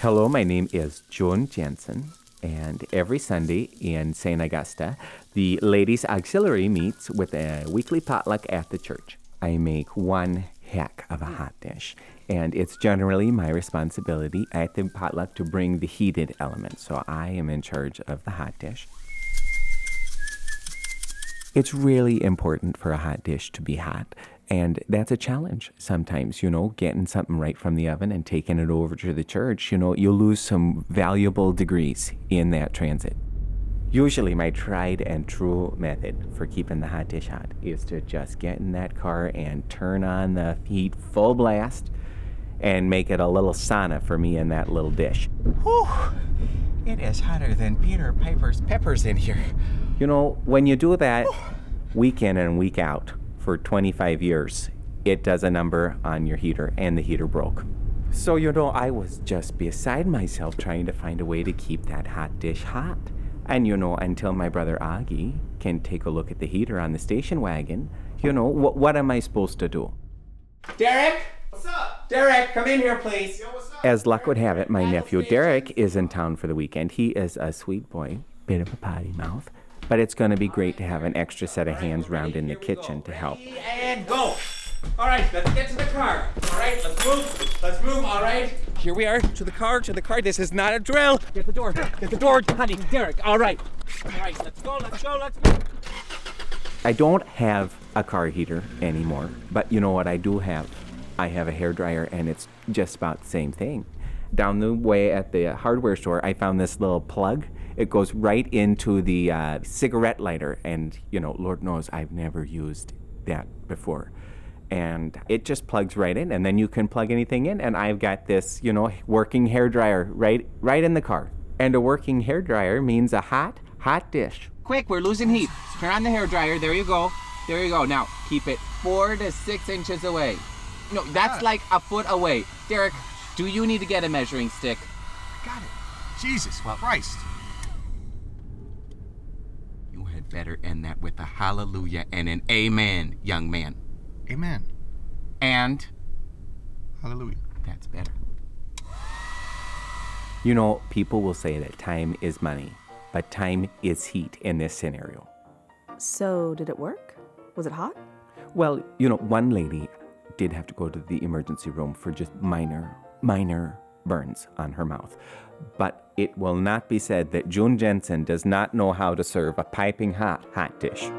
Hello, my name is Joan Jensen, and every Sunday in St. Augusta, the Ladies Auxiliary meets with a weekly potluck at the church. I make one heck of a hot dish, and it's generally my responsibility at the potluck to bring the heated element, so I am in charge of the hot dish. It's really important for a hot dish to be hot. And that's a challenge sometimes, you know, getting something right from the oven and taking it over to the church. You know, you'll lose some valuable degrees in that transit. Usually, my tried and true method for keeping the hot dish hot is to just get in that car and turn on the heat full blast and make it a little sauna for me in that little dish. Whew. It is hotter than Peter Piper's peppers in here. You know, when you do that week in and week out for 25 years, it does a number on your heater, and the heater broke. So, you know, I was just beside myself trying to find a way to keep that hot dish hot. And, you know, until my brother Augie can take a look at the heater on the station wagon, you know, wh- what am I supposed to do? Derek? What's up? Derek, come in here, please. Yo, As luck would have it, my nephew Derek is in town for the weekend. He is a sweet boy, bit of a potty mouth, but it's going to be great to have an extra set of hands round in the kitchen to help. And go. All right, let's get to the car. All right, let's move. Let's move. All right. Here we are. To the car. To the car. This is not a drill. Get the door. Get the door, honey. Derek. All right. All right. Let's go. Let's go. Let's go. I don't have a car heater anymore, but you know what I do have? I have a hair dryer, and it's just about the same thing. Down the way at the hardware store, I found this little plug. It goes right into the uh, cigarette lighter, and you know, Lord knows I've never used that before. And it just plugs right in, and then you can plug anything in. And I've got this, you know, working hair dryer right, right in the car. And a working hair dryer means a hot, hot dish. Quick, we're losing heat. Turn on the hair dryer. There you go. There you go. Now keep it four to six inches away. No, that's like a foot away. Derek, do you need to get a measuring stick? I got it. Jesus well, Christ. You had better end that with a hallelujah and an amen, young man. Amen. And Hallelujah. that's better. You know, people will say that time is money, but time is heat in this scenario. So, did it work? Was it hot? Well, you know, one lady did have to go to the emergency room for just minor, minor burns on her mouth. But it will not be said that June Jensen does not know how to serve a piping hot hot dish.